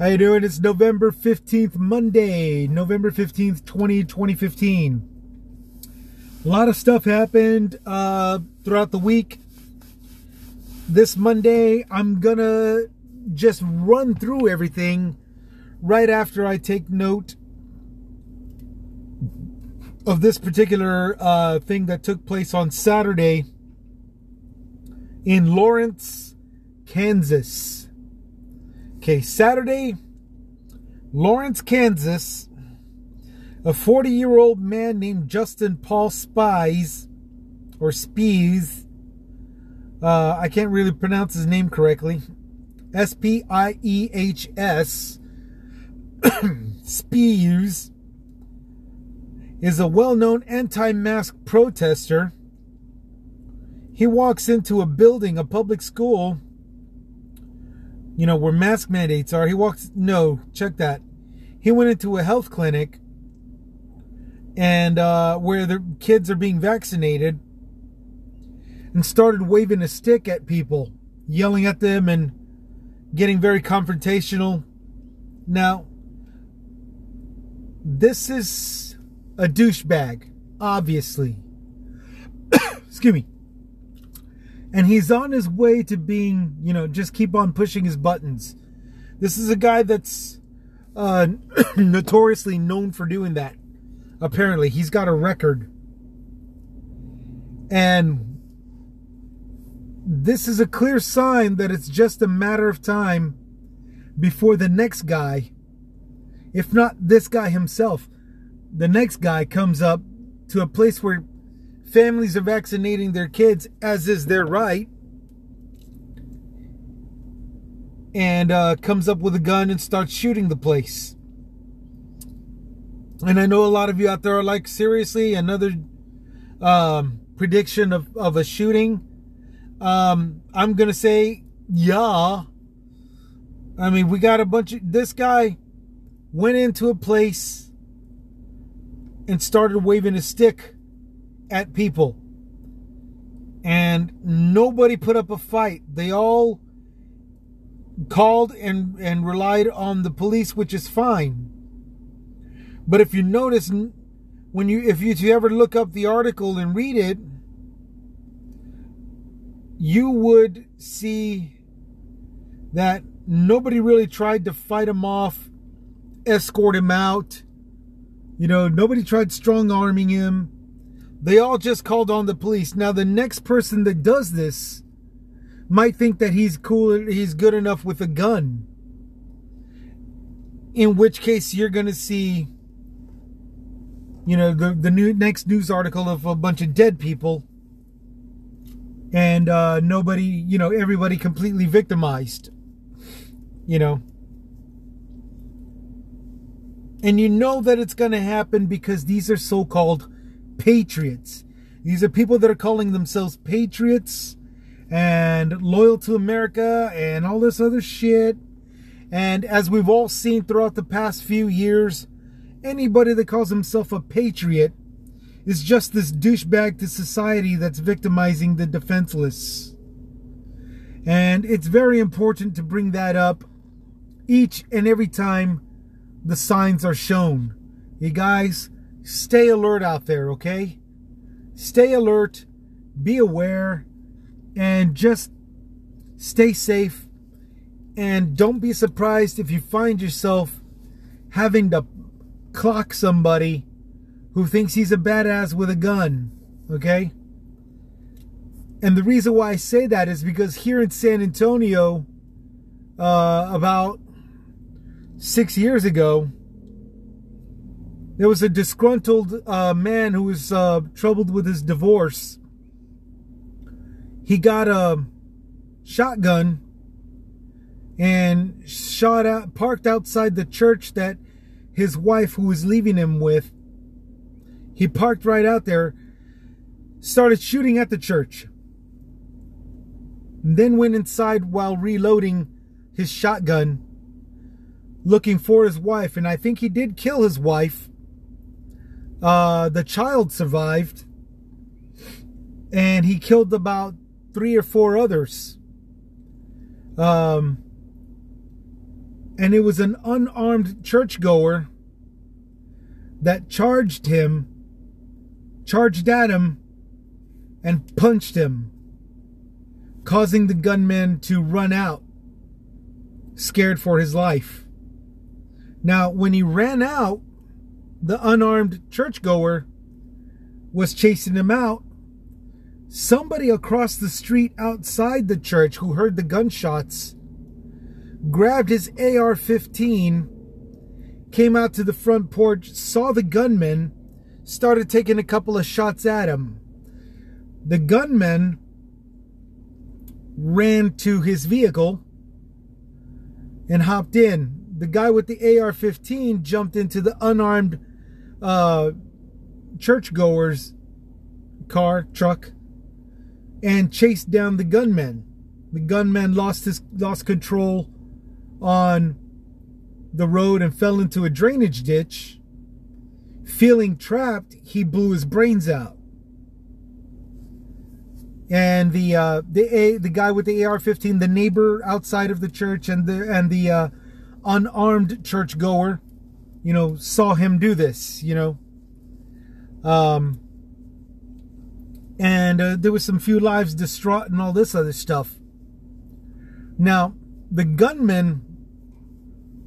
How you doing? It's November 15th, Monday, November 15th, 20, 2015. A lot of stuff happened uh, throughout the week. This Monday, I'm gonna just run through everything right after I take note of this particular uh, thing that took place on Saturday in Lawrence, Kansas. Okay, Saturday, Lawrence, Kansas, a 40 year old man named Justin Paul Spiehs, or Spies, uh, I can't really pronounce his name correctly, S P I E H S, Spies, is a well known anti mask protester. He walks into a building, a public school, you know, where mask mandates are. He walks, no, check that. He went into a health clinic and uh, where the kids are being vaccinated and started waving a stick at people, yelling at them and getting very confrontational. Now, this is a douchebag, obviously. Excuse me and he's on his way to being, you know, just keep on pushing his buttons. This is a guy that's uh, notoriously known for doing that. Apparently, he's got a record. And this is a clear sign that it's just a matter of time before the next guy, if not this guy himself, the next guy comes up to a place where Families are vaccinating their kids, as is their right. And uh, comes up with a gun and starts shooting the place. And I know a lot of you out there are like, seriously, another um, prediction of, of a shooting. Um, I'm going to say, yeah. I mean, we got a bunch of. This guy went into a place and started waving a stick at people. And nobody put up a fight. They all called and, and relied on the police, which is fine. But if you notice, when you if you, if you ever look up the article and read it, you would see that nobody really tried to fight him off, escort him out. You know, nobody tried strong arming him. They all just called on the police. Now, the next person that does this might think that he's cool, he's good enough with a gun. In which case, you're going to see, you know, the, the new next news article of a bunch of dead people and uh, nobody, you know, everybody completely victimized, you know. And you know that it's going to happen because these are so called patriots. These are people that are calling themselves patriots and loyal to America and all this other shit. And as we've all seen throughout the past few years, anybody that calls himself a patriot is just this douchebag to society that's victimizing the defenseless. And it's very important to bring that up each and every time the signs are shown. You guys, stay alert out there, okay? Stay alert, be aware, and just stay safe. And don't be surprised if you find yourself having to clock somebody who thinks he's a badass with a gun, okay? And the reason why I say that is because here in San Antonio, uh, about six years ago, there was a disgruntled uh, man who was uh, troubled with his divorce. He got a shotgun and shot out, parked outside the church that his wife, who was leaving him with, he parked right out there, started shooting at the church, then went inside while reloading his shotgun, looking for his wife. And I think he did kill his wife uh, the child survived, and he killed about three or four others. Um, And it was an unarmed churchgoer that charged him, charged at him, and punched him, causing the gunman to run out, scared for his life. Now, when he ran out, the unarmed churchgoer was chasing him out. Somebody across the street outside the church who heard the gunshots grabbed his AR 15, came out to the front porch, saw the gunman, started taking a couple of shots at him. The gunman ran to his vehicle and hopped in. The guy with the AR 15 jumped into the unarmed uh, churchgoer's car, truck, and chased down the gunman. The gunman lost his lost control on the road and fell into a drainage ditch. Feeling trapped, he blew his brains out. And the uh, the a the guy with the AR-15, the neighbor outside of the church, and the and the uh, unarmed churchgoer, you know, saw him do this. You know, um, and uh, there was some few lives distraught and all this other stuff. Now, the gunman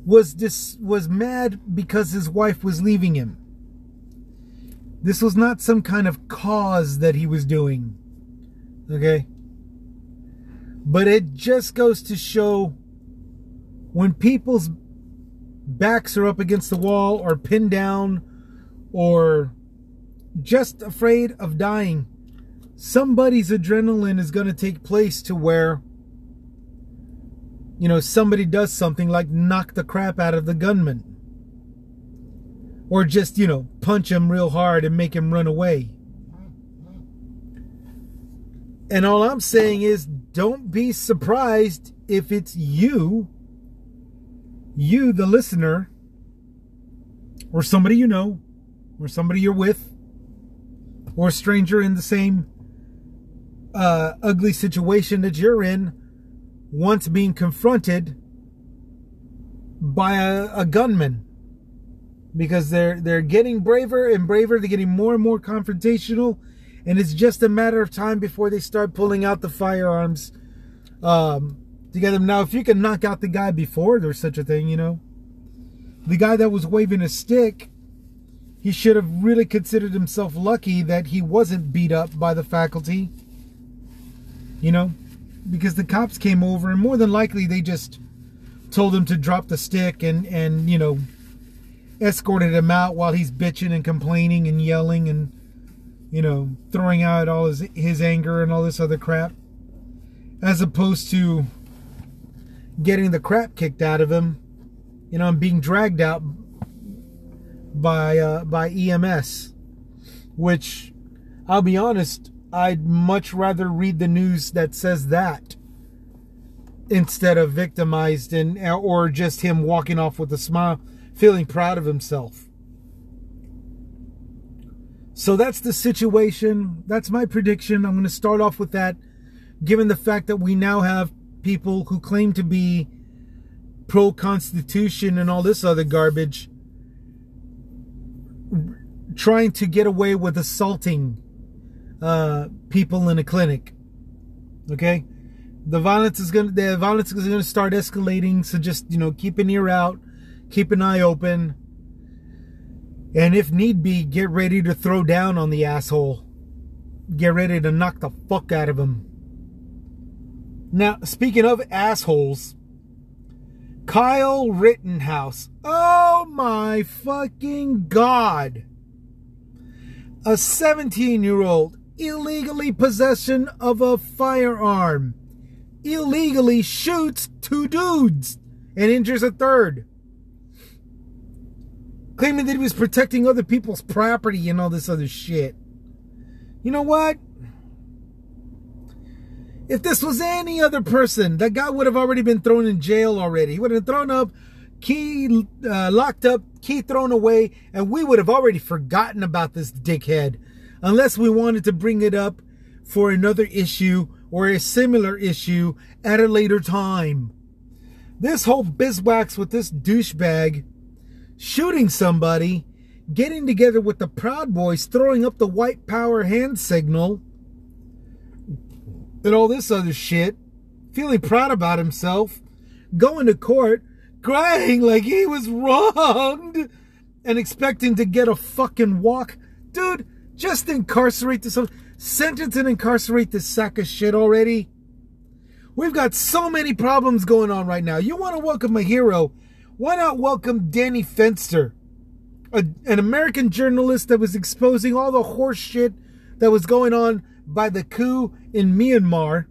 was this was mad because his wife was leaving him. This was not some kind of cause that he was doing. Okay? But it just goes to show when people's backs are up against the wall or pinned down or just afraid of dying, somebody's adrenaline is going to take place to where you know, somebody does something like knock the crap out of the gunman. Or just, you know, punch him real hard and make him run away. And all I'm saying is don't be surprised if it's you, you, the listener, or somebody you know, or somebody you're with, or a stranger in the same uh, ugly situation that you're in once being confronted by a, a gunman. Because they're they're getting braver and braver they're getting more and more confrontational and it's just a matter of time before they start pulling out the firearms um, get them now if you can knock out the guy before there's such a thing you know? The guy that was waving a stick he should have really considered himself lucky that he wasn't beat up by the faculty you know? Because the cops came over and more than likely they just told him to drop the stick and and you know escorted him out while he's bitching and complaining and yelling and you know throwing out all his his anger and all this other crap as opposed to getting the crap kicked out of him you know and being dragged out by uh, by EMS which I'll be honest I'd much rather read the news that says that instead of victimized and or just him walking off with a smile, feeling proud of himself. So that's the situation. That's my prediction. I'm going to start off with that given the fact that we now have people who claim to be pro constitution and all this other garbage trying to get away with assaulting uh, people in a clinic. Okay, the violence is gonna the violence is gonna start escalating. So just you know keep an ear out, keep an eye open, and if need be, get ready to throw down on the asshole. Get ready to knock the fuck out of him. Now, speaking of assholes, Kyle Rittenhouse. Oh my fucking god. A 17 year old illegally possession of a firearm, illegally shoots two dudes and injures a third, claiming that he was protecting other people's property and all this other shit. You know what? If this was any other person, that guy would have already been thrown in jail already. He would have thrown up, key uh, locked up, key thrown away, and we would have already forgotten about this dickhead unless we wanted to bring it up for another issue or a similar issue at a later time. This whole bizwax with this douchebag shooting somebody, getting together with the Proud Boys, throwing up the white power hand signal, and all this other shit, feeling proud about himself, going to court, crying like he was wronged, and expecting to get a fucking walk. Dude, just incarcerate this, sentence and incarcerate this sack of shit already. We've got so many problems going on right now. You want to welcome a hero? Why not welcome Danny Fenster, a, an American journalist that was exposing all the horse shit that was going on by the coup in Myanmar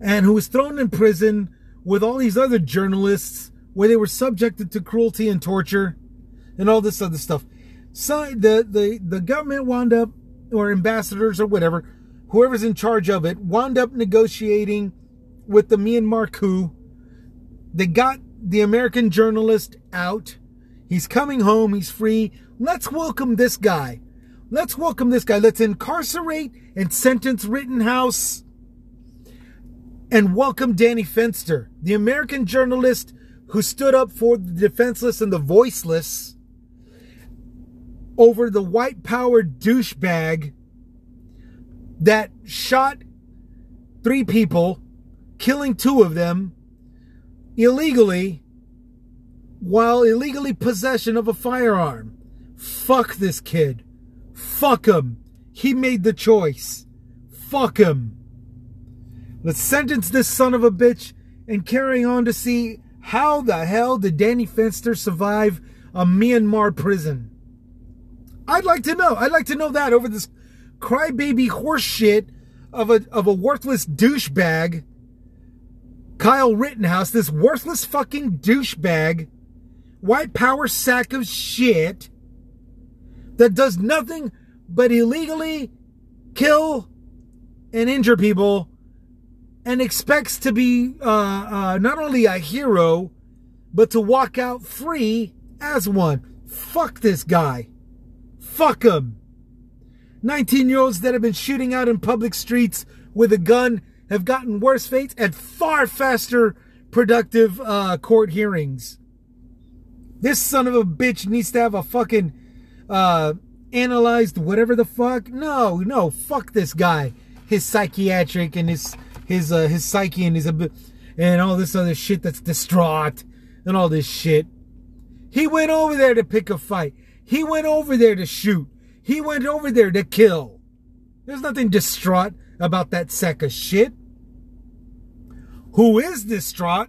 and who was thrown in prison with all these other journalists where they were subjected to cruelty and torture and all this other stuff. So the, the, the government wound up, or ambassadors or whatever, whoever's in charge of it, wound up negotiating with the Myanmar coup. They got the American journalist out. He's coming home. He's free. Let's welcome this guy. Let's welcome this guy. Let's incarcerate and sentence Rittenhouse and welcome Danny Fenster, the American journalist who stood up for the defenseless and the voiceless over the white power douchebag that shot three people, killing two of them illegally while illegally possession of a firearm. Fuck this kid. Fuck him. He made the choice. Fuck him. Let's sentence this son of a bitch and carry on to see how the hell did Danny Fenster survive a Myanmar prison. I'd like to know. I'd like to know that over this crybaby horse shit of a of a worthless douchebag, Kyle Rittenhouse, this worthless fucking douchebag, white power sack of shit that does nothing but illegally kill and injure people and expects to be uh, uh, not only a hero, but to walk out free as one. Fuck this guy. Fuck him. 19 year olds that have been shooting out in public streets with a gun have gotten worse fates and far faster productive uh, court hearings. This son of a bitch needs to have a fucking uh, analyzed whatever the fuck. No, no, fuck this guy. His psychiatric and his his uh, his psyche and his and all this other shit that's distraught and all this shit. He went over there to pick a fight. He went over there to shoot. He went over there to kill. There's nothing distraught about that sack of shit. Who is distraught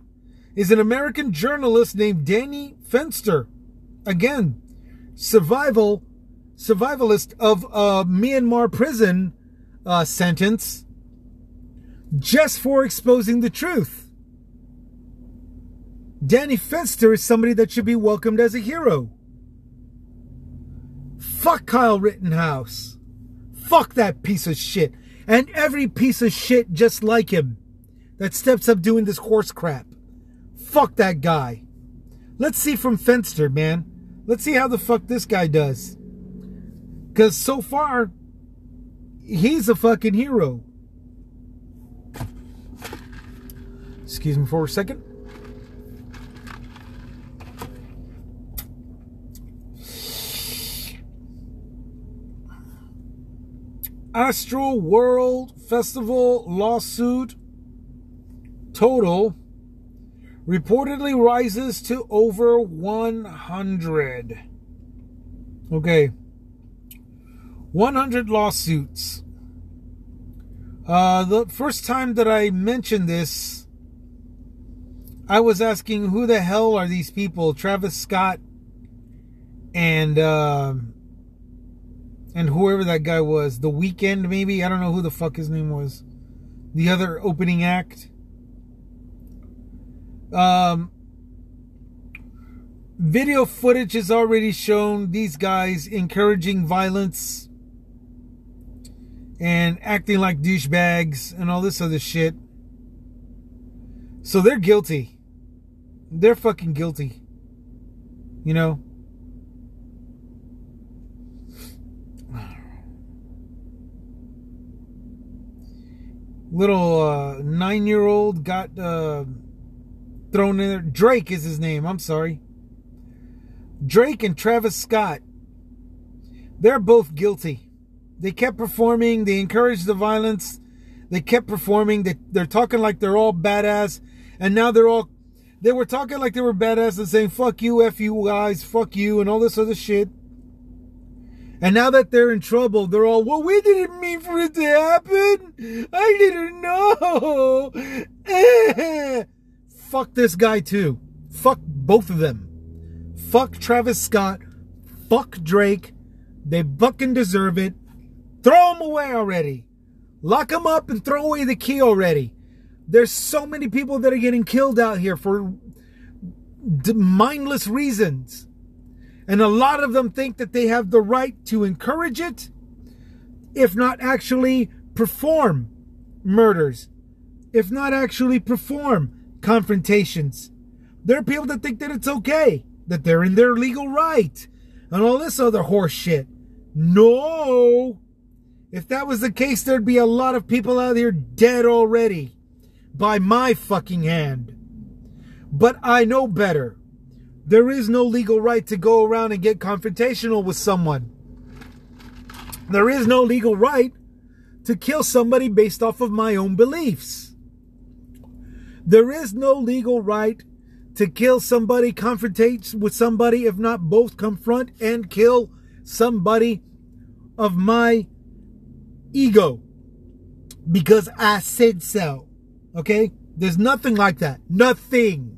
is an American journalist named Danny Fenster. Again, survival, survivalist of a Myanmar prison uh, sentence just for exposing the truth. Danny Fenster is somebody that should be welcomed as a hero. Fuck Kyle Rittenhouse. Fuck that piece of shit. And every piece of shit just like him that steps up doing this horse crap. Fuck that guy. Let's see from Fenster, man. Let's see how the fuck this guy does. Because so far, he's a fucking hero. Excuse me for a second. Astroworld Festival lawsuit total reportedly rises to over 100. Okay. 100 lawsuits. Uh, the first time that I mentioned this, I was asking who the hell are these people? Travis Scott and uh, and whoever that guy was, the Weeknd maybe. I don't know who the fuck his name was. The other opening act. Um, video footage has already shown these guys encouraging violence and acting like douchebags and all this other shit. So they're guilty. They're fucking guilty. You know? little uh, nine year old got uh, thrown in there. Drake is his name. I'm sorry. Drake and Travis Scott. They're both guilty. They kept performing. They encouraged the violence. They kept performing. They, they're talking like they're all badass. And now they're all, they were talking like they were badass and saying, fuck you, F you guys, fuck you, and all this other shit. And now that they're in trouble, they're all, well, we didn't mean for it to happen. I didn't know. Eh. Fuck this guy too. Fuck both of them. Fuck Travis Scott. Fuck Drake. They fucking deserve it. Throw them away already. Lock them up and throw away the key already. There's so many people that are getting killed out here for mindless reasons. And a lot of them think that they have the right to encourage it, if not actually perform murders, if not actually perform confrontations. There are people that think that it's okay, that they're in their legal right, and all this other horse shit. No! If that was the case, there'd be a lot of people out here dead already by my fucking hand. But I know better. There is no legal right to go around and get confrontational with someone. There is no legal right to kill somebody based off of my own beliefs. There is no legal right to kill somebody, confrontate with somebody, if not both confront and kill somebody of my ego because I said so. Okay? There's nothing like that. Nothing.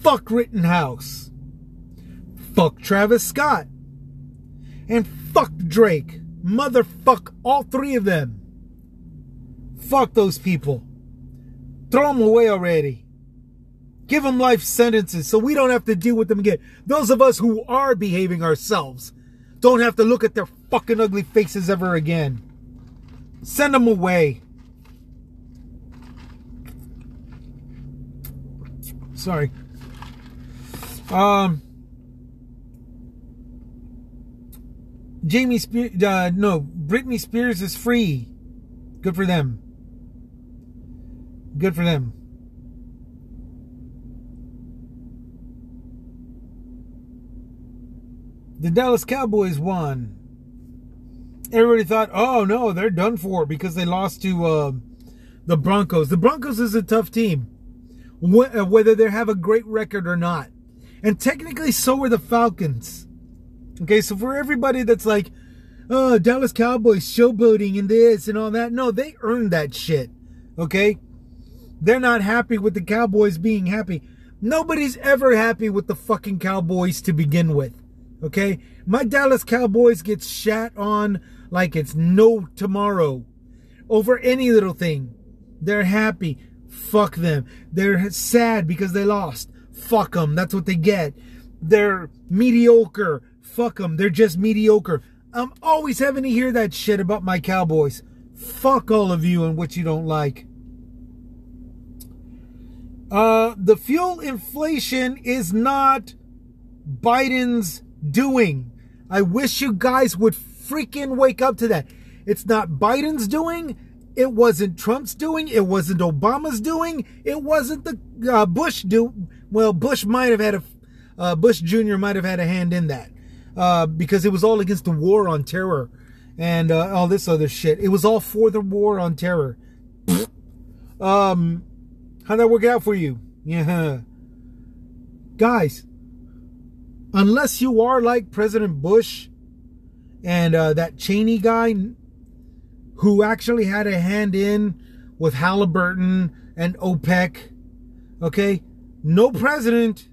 Fuck Rittenhouse. Fuck Travis Scott. And fuck Drake. Motherfuck all three of them. Fuck those people. Throw them away already. Give them life sentences so we don't have to deal with them again. Those of us who are behaving ourselves don't have to look at their fucking ugly faces ever again. Send them away. Sorry. Um, Jamie Spears, uh, no, Britney Spears is free. Good for them. Good for them. The Dallas Cowboys won. Everybody thought, oh no, they're done for because they lost to uh, the Broncos. The Broncos is a tough team, uh, whether they have a great record or not. And technically, so are the Falcons. Okay, so for everybody that's like, oh, Dallas Cowboys showboating and this and all that, no, they earned that shit. Okay? They're not happy with the Cowboys being happy. Nobody's ever happy with the fucking Cowboys to begin with. Okay? My Dallas Cowboys gets shat on like it's no tomorrow over any little thing. They're happy. Fuck them. They're sad because they lost. Fuck them. That's what they get. They're mediocre. Fuck them. They're just mediocre. I'm always having to hear that shit about my Cowboys. Fuck all of you and what you don't like. Uh, the fuel inflation is not Biden's doing. I wish you guys would freaking wake up to that. It's not Biden's doing. It wasn't Trump's doing. It wasn't Obama's doing. It wasn't the uh, Bush do. Well, Bush might have had a uh, Bush Jr. might have had a hand in that uh, because it was all against the war on terror and uh, all this other shit. It was all for the war on terror. um, how'd that work out for you? Yeah, guys. Unless you are like President Bush and uh, that Cheney guy who actually had a hand in with Halliburton and OPEC. Okay? No president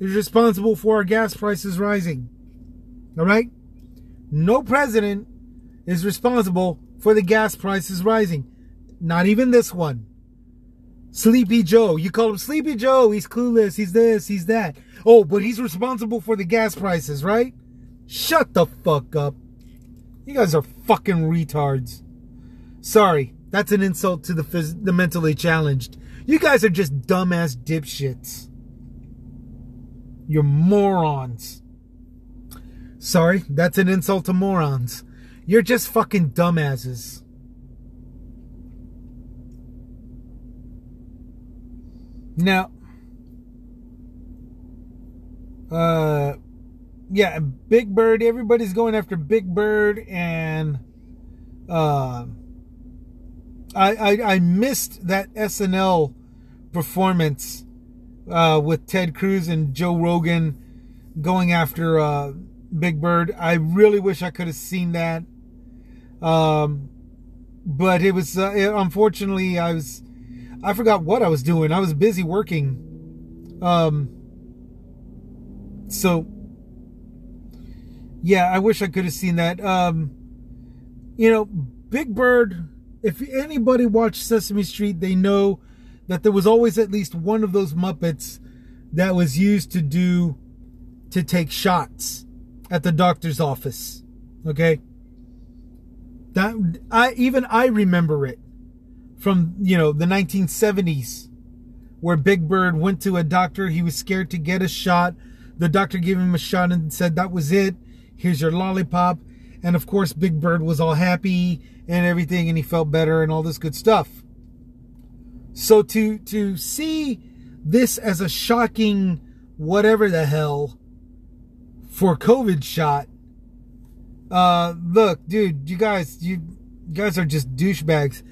is responsible for our gas prices rising. All right? No president is responsible for the gas prices rising. Not even this one. Sleepy Joe. You call him Sleepy Joe. He's clueless. He's this. He's that. Oh, but he's responsible for the gas prices, right? Shut the fuck up. You guys are fucking retards. Sorry, that's an insult to the phys- the mentally challenged. You guys are just dumbass dipshits. You're morons. Sorry, that's an insult to morons. You're just fucking dumbasses. Now, Uh, yeah, Big Bird. Everybody's going after Big Bird, and uh, I, I I missed that SNL performance uh, with Ted Cruz and Joe Rogan going after uh, Big Bird. I really wish I could have seen that. Um, but it was uh, it, unfortunately I was I forgot what I was doing. I was busy working. Um, so yeah, I wish I could have seen that. Um, you know, Big Bird. If anybody watched Sesame Street, they know that there was always at least one of those Muppets that was used to do to take shots at the doctor's office. Okay? That I even I remember it from, you know, the 1970s where Big Bird went to a doctor, he was scared to get a shot. The doctor gave him a shot and said that was it. Here's your lollipop. And of course Big Bird was all happy and everything and he felt better and all this good stuff. So to to see this as a shocking whatever the hell for COVID shot. Uh look, dude, you guys you, you guys are just douchebags.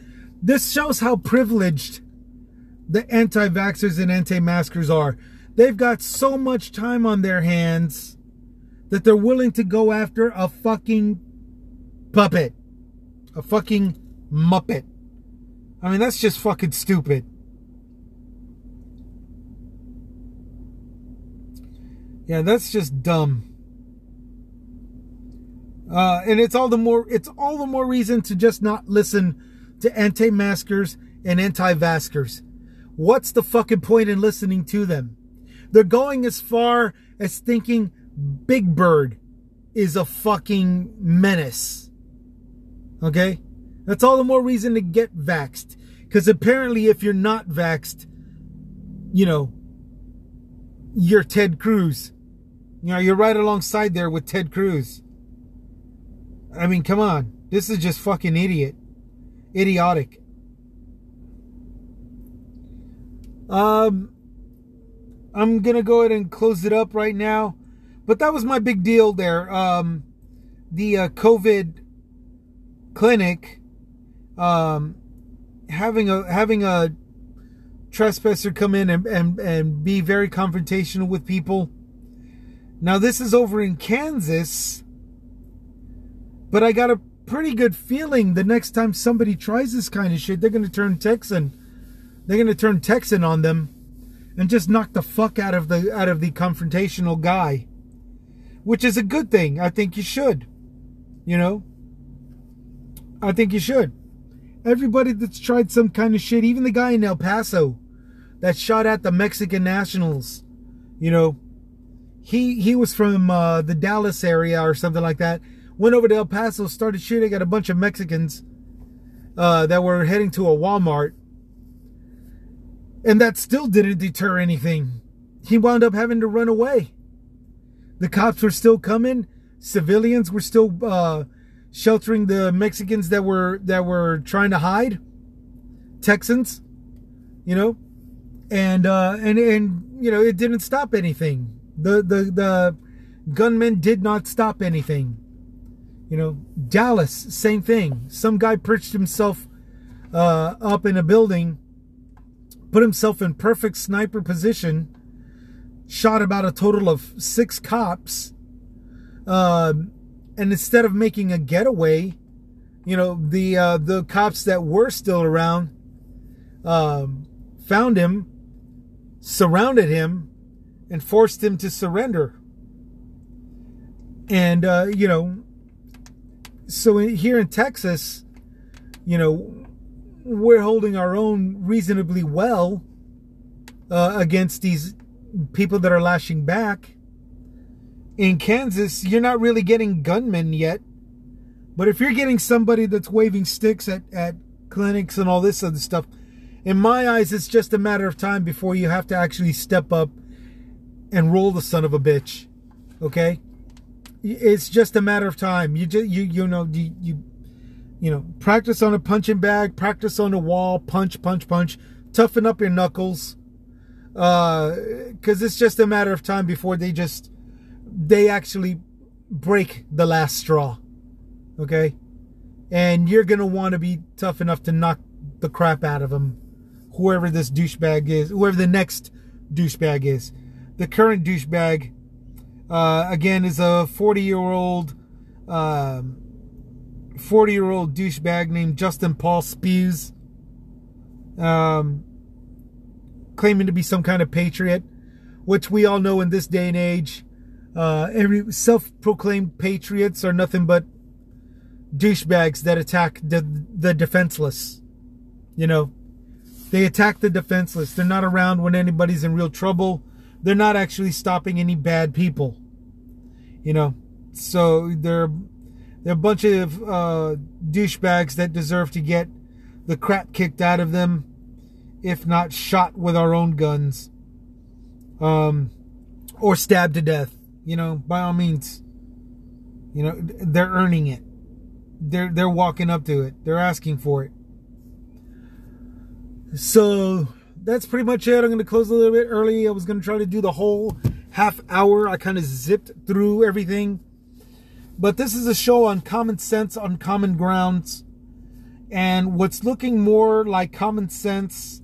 This shows how privileged the anti-vaxxers and anti-maskers are. They've got so much time on their hands that they're willing to go after a fucking puppet. A fucking muppet. I mean, that's just fucking stupid. Yeah, that's just dumb. Uh, and it's all the more it's all the more reason to just not listen to anti-maskers and anti-vaskers. What's the fucking point in listening to them? They're going as far as thinking Big Bird is a fucking menace. Okay? That's all the more reason to get vaxxed. Because apparently, if you're not vaxxed, you know, you're Ted Cruz. You know, you're right alongside there with Ted Cruz. I mean, come on. This is just fucking idiot. Idiotic. Um, I'm to go ahead and close it up right now. But that was my big deal there. Um, the uh, COVID clinic um, having a having a trespasser come in and, and, and be very confrontational with people. Now this is over in Kansas, but I got a pretty good feeling the next time somebody tries this kind of shit, they're gonna turn Texan. They're gonna turn Texan on them and just knock the fuck out of the out of the confrontational guy. Which is a good thing. I think you should. You know? I think you should everybody that's tried some kind of shit, even the guy in El Paso that shot at the Mexican nationals, you know, he he was from uh, the Dallas area or something like that. Went over to El Paso, started shooting at a bunch of Mexicans uh, that were heading to a Walmart, and that still didn't deter anything. He wound up having to run away. The cops were still coming. Civilians were still uh, sheltering the Mexicans that were that were trying to hide, Texans, you know, and uh, and and you know it didn't stop anything. The the the gunmen did not stop anything. You know, Dallas, same thing. Some guy perched himself uh, up in a building, put himself in perfect sniper position, shot about a total of six cops. Uh, and instead of making a getaway, you know, the uh, the cops that were still around um, found him, surrounded him, and forced him to surrender. And uh, you know, so here in Texas, you know, we're holding our own reasonably well uh, against these people that are lashing back in Kansas, you're not really getting gunmen yet. But if you're getting somebody that's waving sticks at, at clinics and all this other stuff, in my eyes, it's just a matter of time before you have to actually step up and roll the son of a bitch. Okay? It's just a matter of time. You just you you know you you you know practice on a punching bag, practice on the wall, punch punch punch, toughen up your knuckles. because uh, it's just a matter of time before they just they actually break the last straw. Okay, and you're gonna want to be tough enough to knock the crap out of them, whoever this douchebag is, whoever the next douchebag is. The current douchebag, uh, again, is a 40 year old. Um, 40 year old douchebag named Justin Paul Spews, um, claiming to be some kind of patriot, which we all know in this day and age, uh, every self proclaimed patriots are nothing but douchebags that attack the, the defenseless. You know, they attack the defenseless. They're not around when anybody's in real trouble. They're not actually stopping any bad people. You know, so they're they're a bunch of uh, douchebags that deserve to get the crap kicked out of them, if not shot with our own guns, um, or stabbed to death. You know, by all means. You know, they're earning it. They're they're walking up to it. They're asking for it. So that's pretty much it. I'm going to close a little bit early. I was going to try to do the whole half hour. I kind of zipped through everything. But this is a show on common sense on common grounds. And what's looking more like common sense,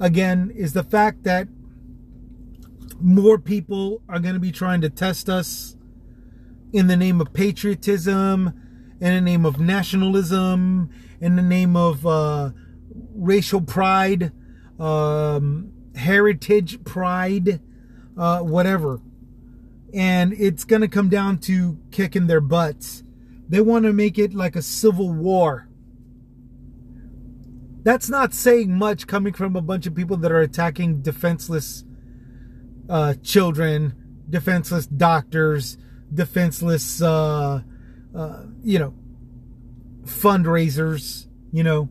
again, is the fact that more people are going to be trying to test us in the name of patriotism, in the name of nationalism, in the name of uh, racial pride, um, heritage pride, uh, whatever and it's going to come down to kicking their butts. They want to make it like a civil war. That's not saying much coming from a bunch of people that are attacking defenseless uh, children, defenseless doctors, defenseless, uh, uh, you know, fundraisers, you know.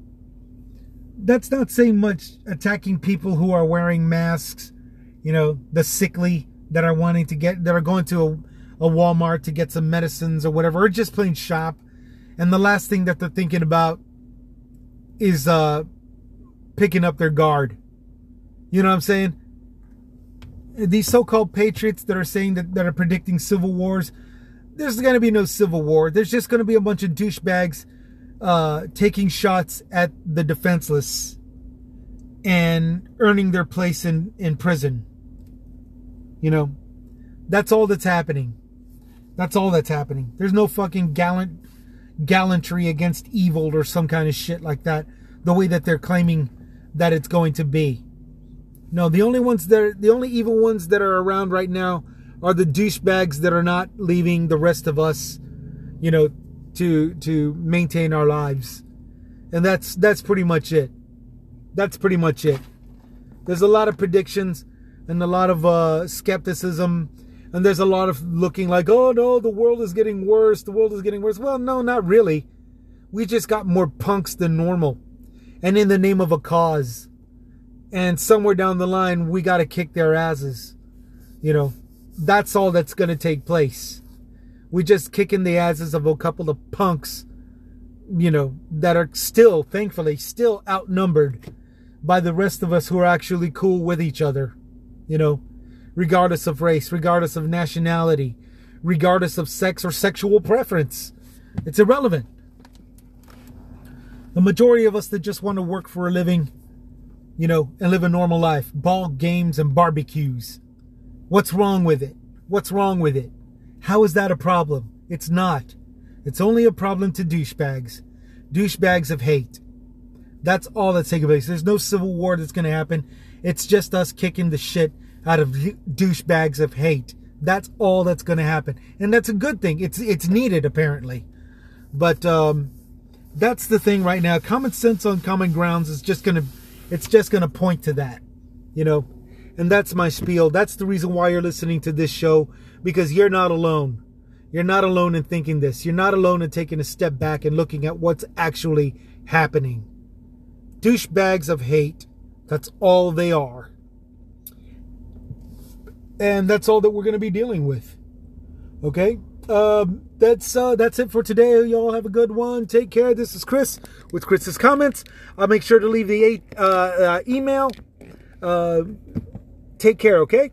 That's not saying much attacking people who are wearing masks, you know, the sickly, that are wanting to get that are going to a, a Walmart to get some medicines or whatever, or just plain shop. And the last thing that they're thinking about is uh picking up their guard. You know what I'm saying? These so-called patriots that are saying that, that are predicting civil wars, there's going to be no civil war. There's just going to be a bunch of douchebags uh, taking shots at the defenseless and earning their place in, in prison. You know, that's all that's happening. That's all that's happening. There's no fucking gallant gallantry against evil or some kind of shit like that. The way that they're claiming that it's going to be. No, the only ones that are, the only evil ones that are around right now are the douchebags that are not leaving the rest of us, you know, to to maintain our lives. And that's that's pretty much it. That's pretty much it. There's a lot of predictions and a lot of uh, skepticism. And there's a lot of looking like, oh no, the world is getting worse. The world is getting worse. Well, no, not really. We just got more punks than normal. And in the name of a cause. And somewhere down the line, we got to kick their asses. You know, that's all that's going to take place. We just kicking the asses of a couple of punks, you know, that are still, thankfully, still outnumbered by the rest of us who are actually cool with each other you know, regardless of race, regardless of nationality, regardless of sex or sexual preference. It's irrelevant. The majority of us that just want to work for a living, you know, and live a normal life, ball games and barbecues. What's wrong with it? What's wrong with it? How is that a problem? It's not. It's only a problem to douchebags. Douchebags of hate. That's all that's taking place. There's no civil war that's going to happen. It's just us kicking the shit out of douchebags of hate. That's all that's going to happen, and that's a good thing. It's it's needed apparently, but um, that's the thing right now. Common sense on common grounds is just gonna, it's just gonna point to that, you know, and that's my spiel. That's the reason why you're listening to this show because you're not alone. You're not alone in thinking this. You're not alone in taking a step back and looking at what's actually happening. Douchebags of hate that's all they are. And that's all that we're going to be dealing with. Okay? Um, that's uh, that's it for today. Y'all have a good one. Take care. This is Chris with Chris's comments. I'll make sure to leave the uh, uh, email. Uh, Take care, okay?